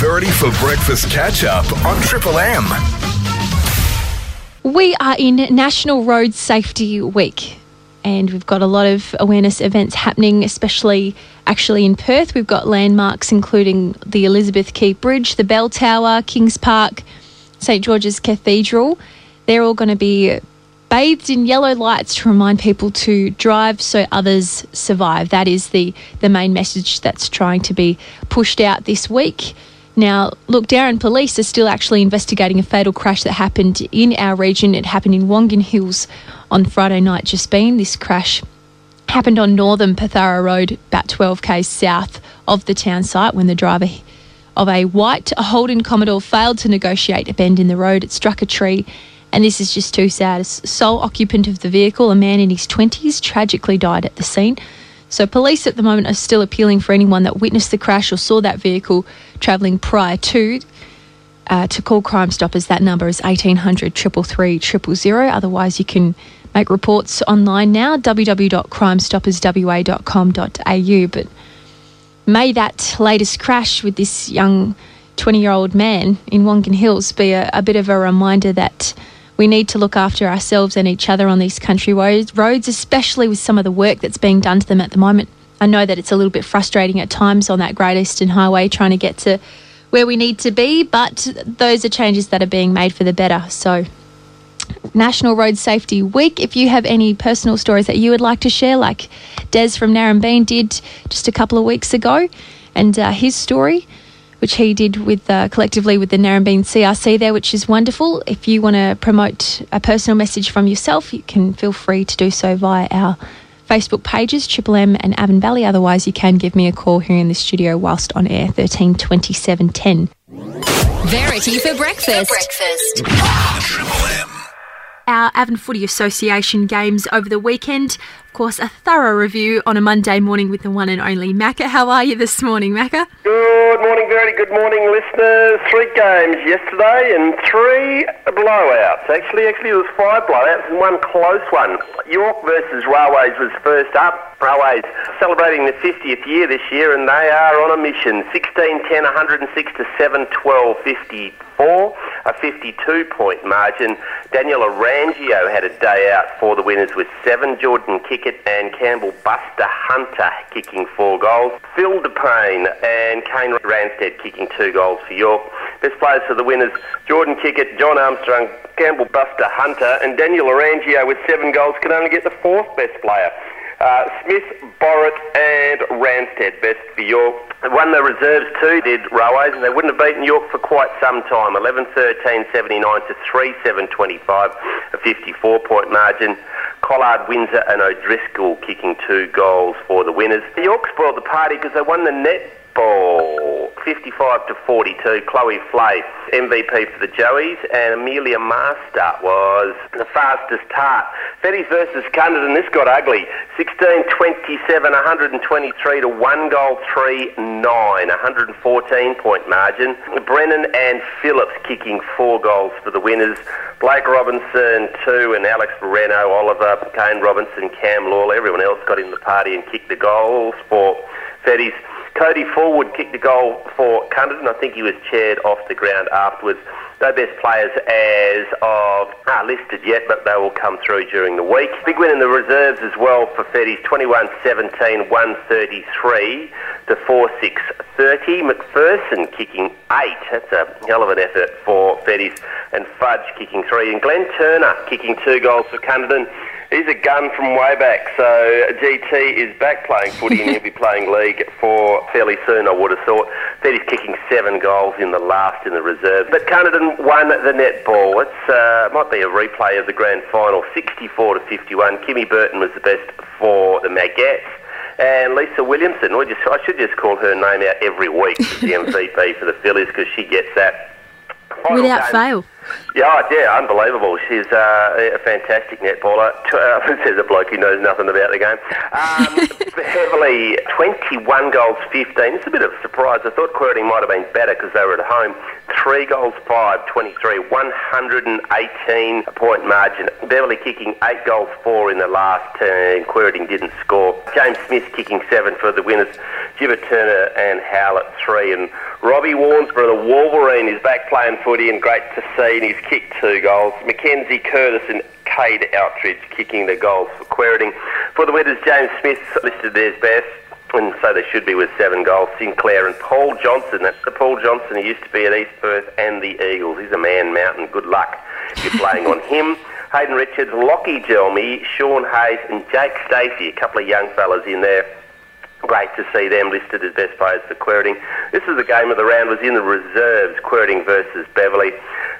Verity for breakfast catch up on Triple M. We are in National Road Safety Week and we've got a lot of awareness events happening, especially actually in Perth. We've got landmarks including the Elizabeth Quay Bridge, the Bell Tower, Kings Park, St George's Cathedral. They're all going to be bathed in yellow lights to remind people to drive so others survive. That is the, the main message that's trying to be pushed out this week. Now, look, Darren police are still actually investigating a fatal crash that happened in our region. It happened in Wongan Hills on Friday night, just been. This crash happened on Northam Pithara Road, about 12k south of the town site, when the driver of a white Holden Commodore failed to negotiate a bend in the road. It struck a tree and this is just too sad. Sole occupant of the vehicle, a man in his 20s, tragically died at the scene. So, police at the moment are still appealing for anyone that witnessed the crash or saw that vehicle travelling prior to. Uh, to call Crime Stoppers, that number is 1800 333 000. Otherwise, you can make reports online now www.crimestopperswa.com.au. But may that latest crash with this young 20 year old man in Wongan Hills be a, a bit of a reminder that we need to look after ourselves and each other on these country roads, roads, especially with some of the work that's being done to them at the moment. I know that it's a little bit frustrating at times on that Great Eastern Highway trying to get to where we need to be, but those are changes that are being made for the better. So, National Road Safety Week. If you have any personal stories that you would like to share, like Des from Narembeen did just a couple of weeks ago, and uh, his story, which he did with uh, collectively with the Narembeen CRC there, which is wonderful. If you want to promote a personal message from yourself, you can feel free to do so via our Facebook pages, Triple M and Avon Valley. Otherwise, you can give me a call here in the studio whilst on air, 13 27 10. Verity for breakfast. For breakfast. Triple M. Our Avon Footy Association games over the weekend of course, a thorough review on a Monday morning with the one and only Macca. How are you this morning, Macca? Good morning, very good morning, listeners. Three games yesterday and three blowouts. Actually, actually, it was five blowouts and one close one. York versus Railways was first up. Railways celebrating the 50th year this year, and they are on a mission. 16 10, 106 to 7 12 54, a 52 point margin. Daniel Arangio had a day out for the winners with seven. Jordan Kickett and Campbell Buster Hunter kicking four goals. Phil DePayne and Kane Ranstead kicking two goals for York. Best players for the winners Jordan Kickett, John Armstrong, Campbell Buster Hunter, and Daniel Arangio with seven goals can only get the fourth best player. Uh, Smith, Borrett, and Ranstead best for York. Won the reserves too, did Railways, and they wouldn't have beaten York for quite some time. 11 13 79 to 3 7 25, a 54 point margin. Collard, Windsor, and O'Driscoll kicking two goals for the winners. York spoiled the party because they won the net ball 55 to 42. Chloe Flay, MVP for the Joeys, and Amelia Master was the fastest tart. Fetties versus Cunderdin, this got ugly. 16 27, 123 to 1 goal 3 9, 114 point margin. Brennan and Phillips kicking four goals for the winners. Blake Robinson, two, and Alex Moreno, Oliver, Kane Robinson, Cam Lawler, everyone else got in the party and kicked the goals for Fetties. Cody Forward kicked the goal for Cunderdin. I think he was chaired off the ground afterwards. No best players as of are listed yet, but they will come through during the week. Big win in the reserves as well for Fetties, 21-17, 133 to 4-6-30. McPherson kicking eight. That's a hell of an effort for Fetties. And Fudge kicking three. And Glenn Turner kicking two goals for Cunderdin he's a gun from way back. So GT is back playing footy and he'll be playing league for fairly soon, I would have thought. That he's kicking seven goals in the last in the reserve. But Cunderdin won the netball. It uh, might be a replay of the grand final, 64 to 51. Kimmy Burton was the best for the Magettes. And Lisa Williamson, just, I should just call her name out every week as the MVP for the Phillies because she gets that. Without game. fail. Yeah, yeah, unbelievable. She's uh, a fantastic netballer. Uh, says a bloke who knows nothing about the game. Um, Beverley, 21 goals, 15. It's a bit of a surprise. I thought Quairading might have been better because they were at home. Three goals, five, 23, 118 point margin. Beverley kicking eight goals, four in the last turn. Quairading didn't score. James Smith kicking seven for the winners. Gibber Turner and Howlett three. And Robbie Warnsborough, the Wolverine, is back playing footy and great to see, and he's kicked two goals. Mackenzie Curtis and Cade Outridge kicking the goals for Quairading. For the Winners, James Smith listed as best. And so they should be with seven goals. Sinclair and Paul Johnson. That's the Paul Johnson who used to be at East Perth and the Eagles. He's a man mountain. Good luck if you're playing on him. Hayden Richards, Lockie Jelmy, Sean Hayes, and Jake Stacey. A couple of young fellas in there. Great to see them listed as best players for Quairading. This is the game of the round, was in the reserves, Quairading versus Beverley.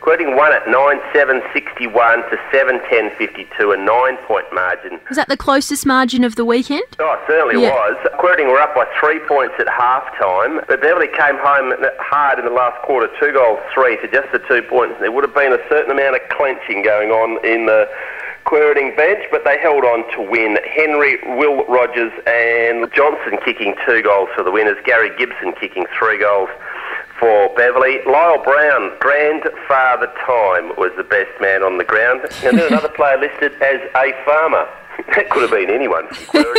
Quairading won at 9-7-61 to 7-10-52, a nine-point margin. Was that the closest margin of the weekend? Oh, it certainly Yeah. was. Quairading were up by three points at half-time, but Beverley came home hard in the last quarter, two goals, three to just the two points. There would have been a certain amount of clenching going on in the Quairading bench, but they held on to win. Henry, Will Rogers and Johnson kicking two goals for the winners. Gary Gibson kicking three goals for Beverley. Lyle Brown, grandfather time, was the best man on the ground. Now, there's another player listed as a farmer. That could have been anyone from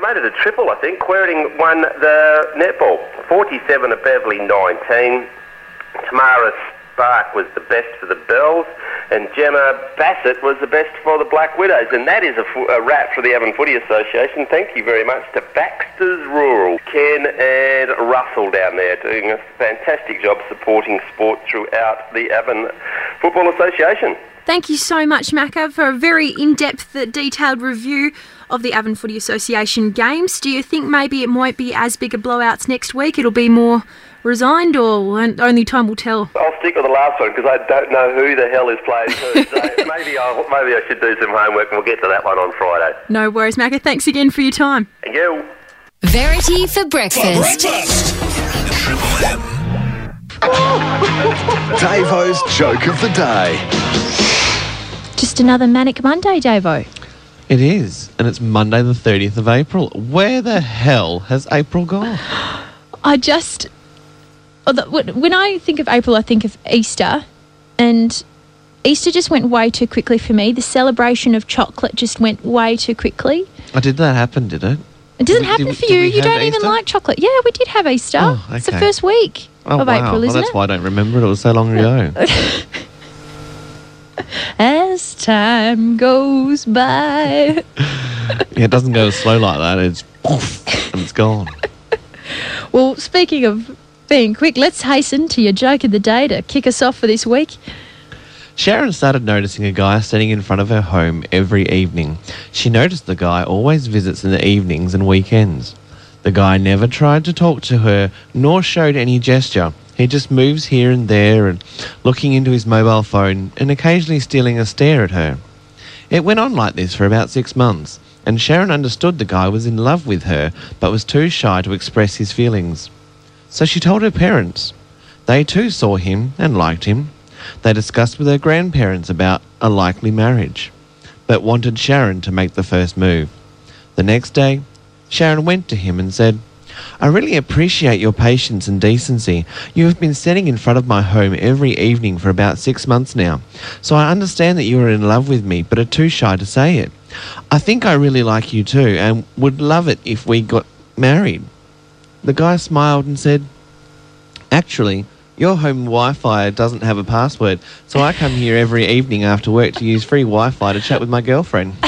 Made it a triple, I think. Quairading won the netball. 47 of Beverley, 19. Tamara Spark was the best for the Bells, and Gemma Bassett was the best for the Black Widows. And that is a, wrap for the Avon Footy Association. Thank you very much to Baxter's Rural, Ken and Russell down there, doing a fantastic job supporting sport throughout the Avon Football Association. Thank you so much, Macca, for a very in depth, uh, detailed review of the Avon Footy Association games. Do you think maybe it might be as big a blowouts next week? It'll be more resigned, or only time will tell? I'll stick with the last one because I don't know who the hell is playing who. So maybe, I'll, maybe I should do some homework and we'll get to that one on Friday. No worries, Macca. Thanks again for your time. Thank you. Verity for breakfast. Triple M. Davo's joke of the day. Just another manic Monday, Davo. It is, and it's Monday the 30th of April. Where the hell has April gone? I just. When I think of April, I think of Easter, and Easter just went way too quickly for me. The celebration of chocolate just went way too quickly. Oh, did that happen, did it? It happen did we- for did you. You don't even like chocolate. Yeah, we did have Easter. Oh, It's the first week Oh, of wow. April, isn't it? Oh, that's it? why I don't remember it. It was so long ago. As time goes by. yeah, it doesn't go slow like that. It's poof, and it's gone. well, speaking of being quick, let's hasten to your joke of the day to kick us off for this week. Sharon started noticing a guy standing in front of her home every evening. She noticed the guy always visits in the evenings and weekends. The guy never tried to talk to her nor showed any gesture. He just moves here and there and looking into his mobile phone and occasionally stealing a stare at her. It went on like this for about six months, and Sharon understood the guy was in love with her but was too shy to express his feelings. So she told her parents. They too saw him and liked him. They discussed with her grandparents about a likely marriage, but wanted Sharon to make the first move. The next day, Sharon went to him and said, I really appreciate your patience and decency. You have been standing in front of my home every evening for about six months now, so I understand that you are in love with me but are too shy to say it. I think I really like you too and would love it if we got married. The guy smiled and said, Actually, your home Wi Fi doesn't have a password, so I come here every evening after work to use free Wi Fi to chat with my girlfriend.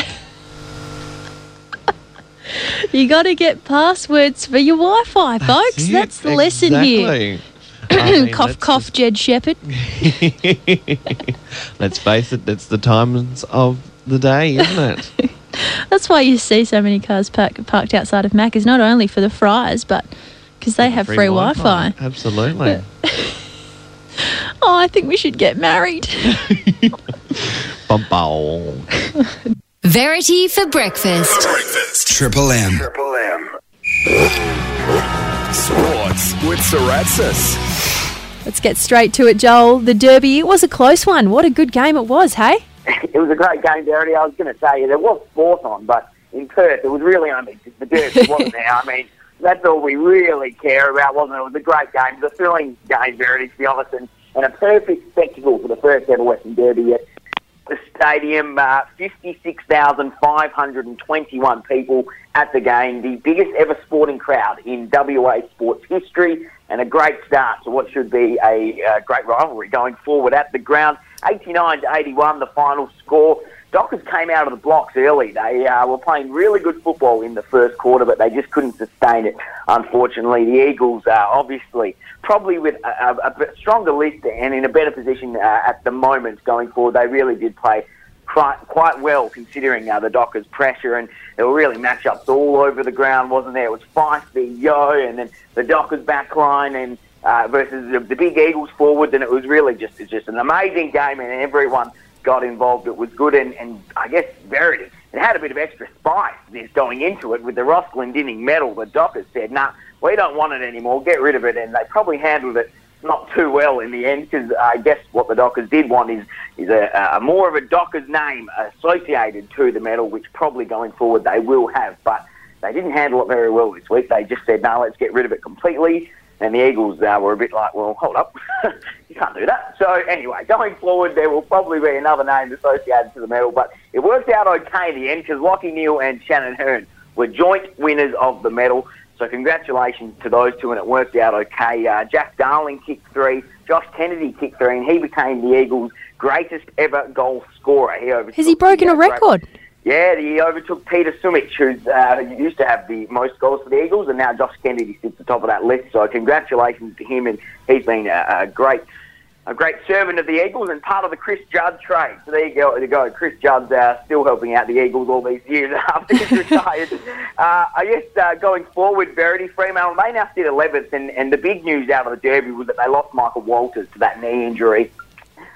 You got to get passwords for your Wi Fi, folks. it, That's the lesson here. I mean, cough, cough, Jed Shepherd. Let's face it, it's the times of the day, isn't it? That's why you see so many cars park, parked outside of Mac is not only for the fries, but because they have free, Wi Fi. Absolutely. Oh, I think we should get married. Verity for breakfast. Breakfast. Triple M. Triple M. Sports with Saratsis. Let's get straight to it, Joel. The Derby, it was a close one. What a good game it was, hey? it was a great game, Verity. I was going to say there was sport on, but in Perth it was really only the Derby, wasn't there? I mean, that's all we really care about, wasn't it? It was a great game, it was a thrilling game, Verity, to be honest, and, and a perfect spectacle for the first ever Western Derby yet. the stadium. Uh, 56,521 people at the game, the biggest ever sporting crowd in WA sports history, and a great start to what should be a uh, great rivalry going forward at the ground. 89 to 81, the final score. Dockers came out of the blocks early. They uh, were playing really good football in the first quarter, but they just couldn't sustain it. Unfortunately, the Eagles are obviously probably with a, a, a stronger list and in a better position uh, at the moment going forward. They really did play quite, quite well considering uh, the Dockers' pressure, and there were really matchups all over the ground, wasn't there? It was v Yo, and then the Dockers' backline, and uh, versus the, the big Eagles forwards, and it was really just just an amazing game, and everyone got involved. It was good, and, and I guess Verity. It had a bit of extra spice going into it with the Ross Glendinning medal. The Dockers said, "Nah, we don't want it anymore. Get rid of it," and they probably handled it not too well in the end because I guess what the Dockers did want is is a, a more of a Dockers name associated to the medal, which probably going forward they will have, but. They didn't handle it very well this week. They just said, no, let's get rid of it completely. And the Eagles uh, were a bit like, well, hold up, you can't do that. So anyway, going forward, there will probably be another name associated to the medal, but it worked out okay in the end because Lachie Neale and Shannon Hurn were joint winners of the medal. So congratulations to those two, and it worked out okay. Uh, Jack Darling kicked three, Josh Kennedy kicked three, and he became the Eagles' greatest ever goal scorer. He Has he broken a uh, great- record? Yeah, he overtook Peter Sumich, who's uh, who used to have the most goals for the Eagles, and now Josh Kennedy sits at the top of that list. So congratulations to him, and he's been a, a great, a great servant of the Eagles and part of the Chris Judd trade. So there you go, there you go. Chris Judd's uh, still helping out the Eagles all these years after he's retired. uh, I guess uh, going forward, Verity Fremantle they now sit 11th, and, and the big news out of the Derby was that they lost Michael Walters to that knee injury.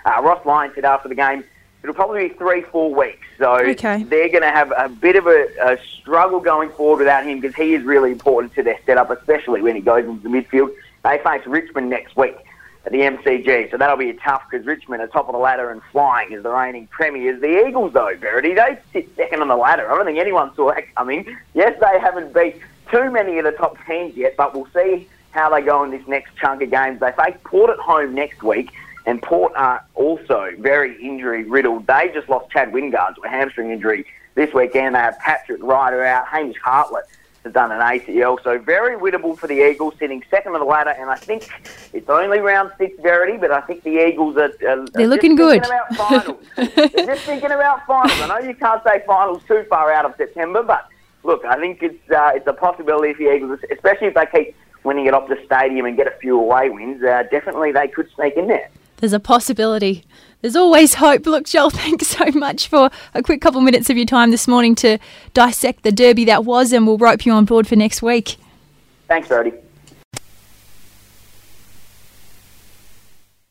Uh, Ross Lyon said after the game, it'll probably be three, four weeks. So Okay. they're going to have a bit of a, a struggle going forward without him because he is really important to their setup, especially when he goes into the midfield. They face Richmond next week at the MCG, so that'll be tough because Richmond are top of the ladder and flying as the reigning premiers. The Eagles, though, Verity, they sit second on the ladder. I don't think anyone saw that coming. Yes, they haven't beat too many of the top teams yet, but we'll see how they go in this next chunk of games. They face Port at home next week, and Port are also very injury riddled. They just lost Chad Wingard to a hamstring injury this weekend. They have Patrick Ryder out. Hamish Hartlett has done an ACL. So very winnable for the Eagles, sitting second on the ladder. And I think it's only round six, Verity, but I think the Eagles are, are, are They're looking just good. thinking about finals. They're just thinking about finals. I know you can't say finals too far out of September, but look, I think it's uh, it's a possibility for the Eagles, especially if they keep winning it off the stadium and get a few away wins. Uh, definitely, they could sneak in there. There's a possibility. There's always hope. Look, Joel, thanks so much for a quick couple minutes of your time this morning to dissect the derby that was, and we'll rope you on board for next week. Thanks, Verity.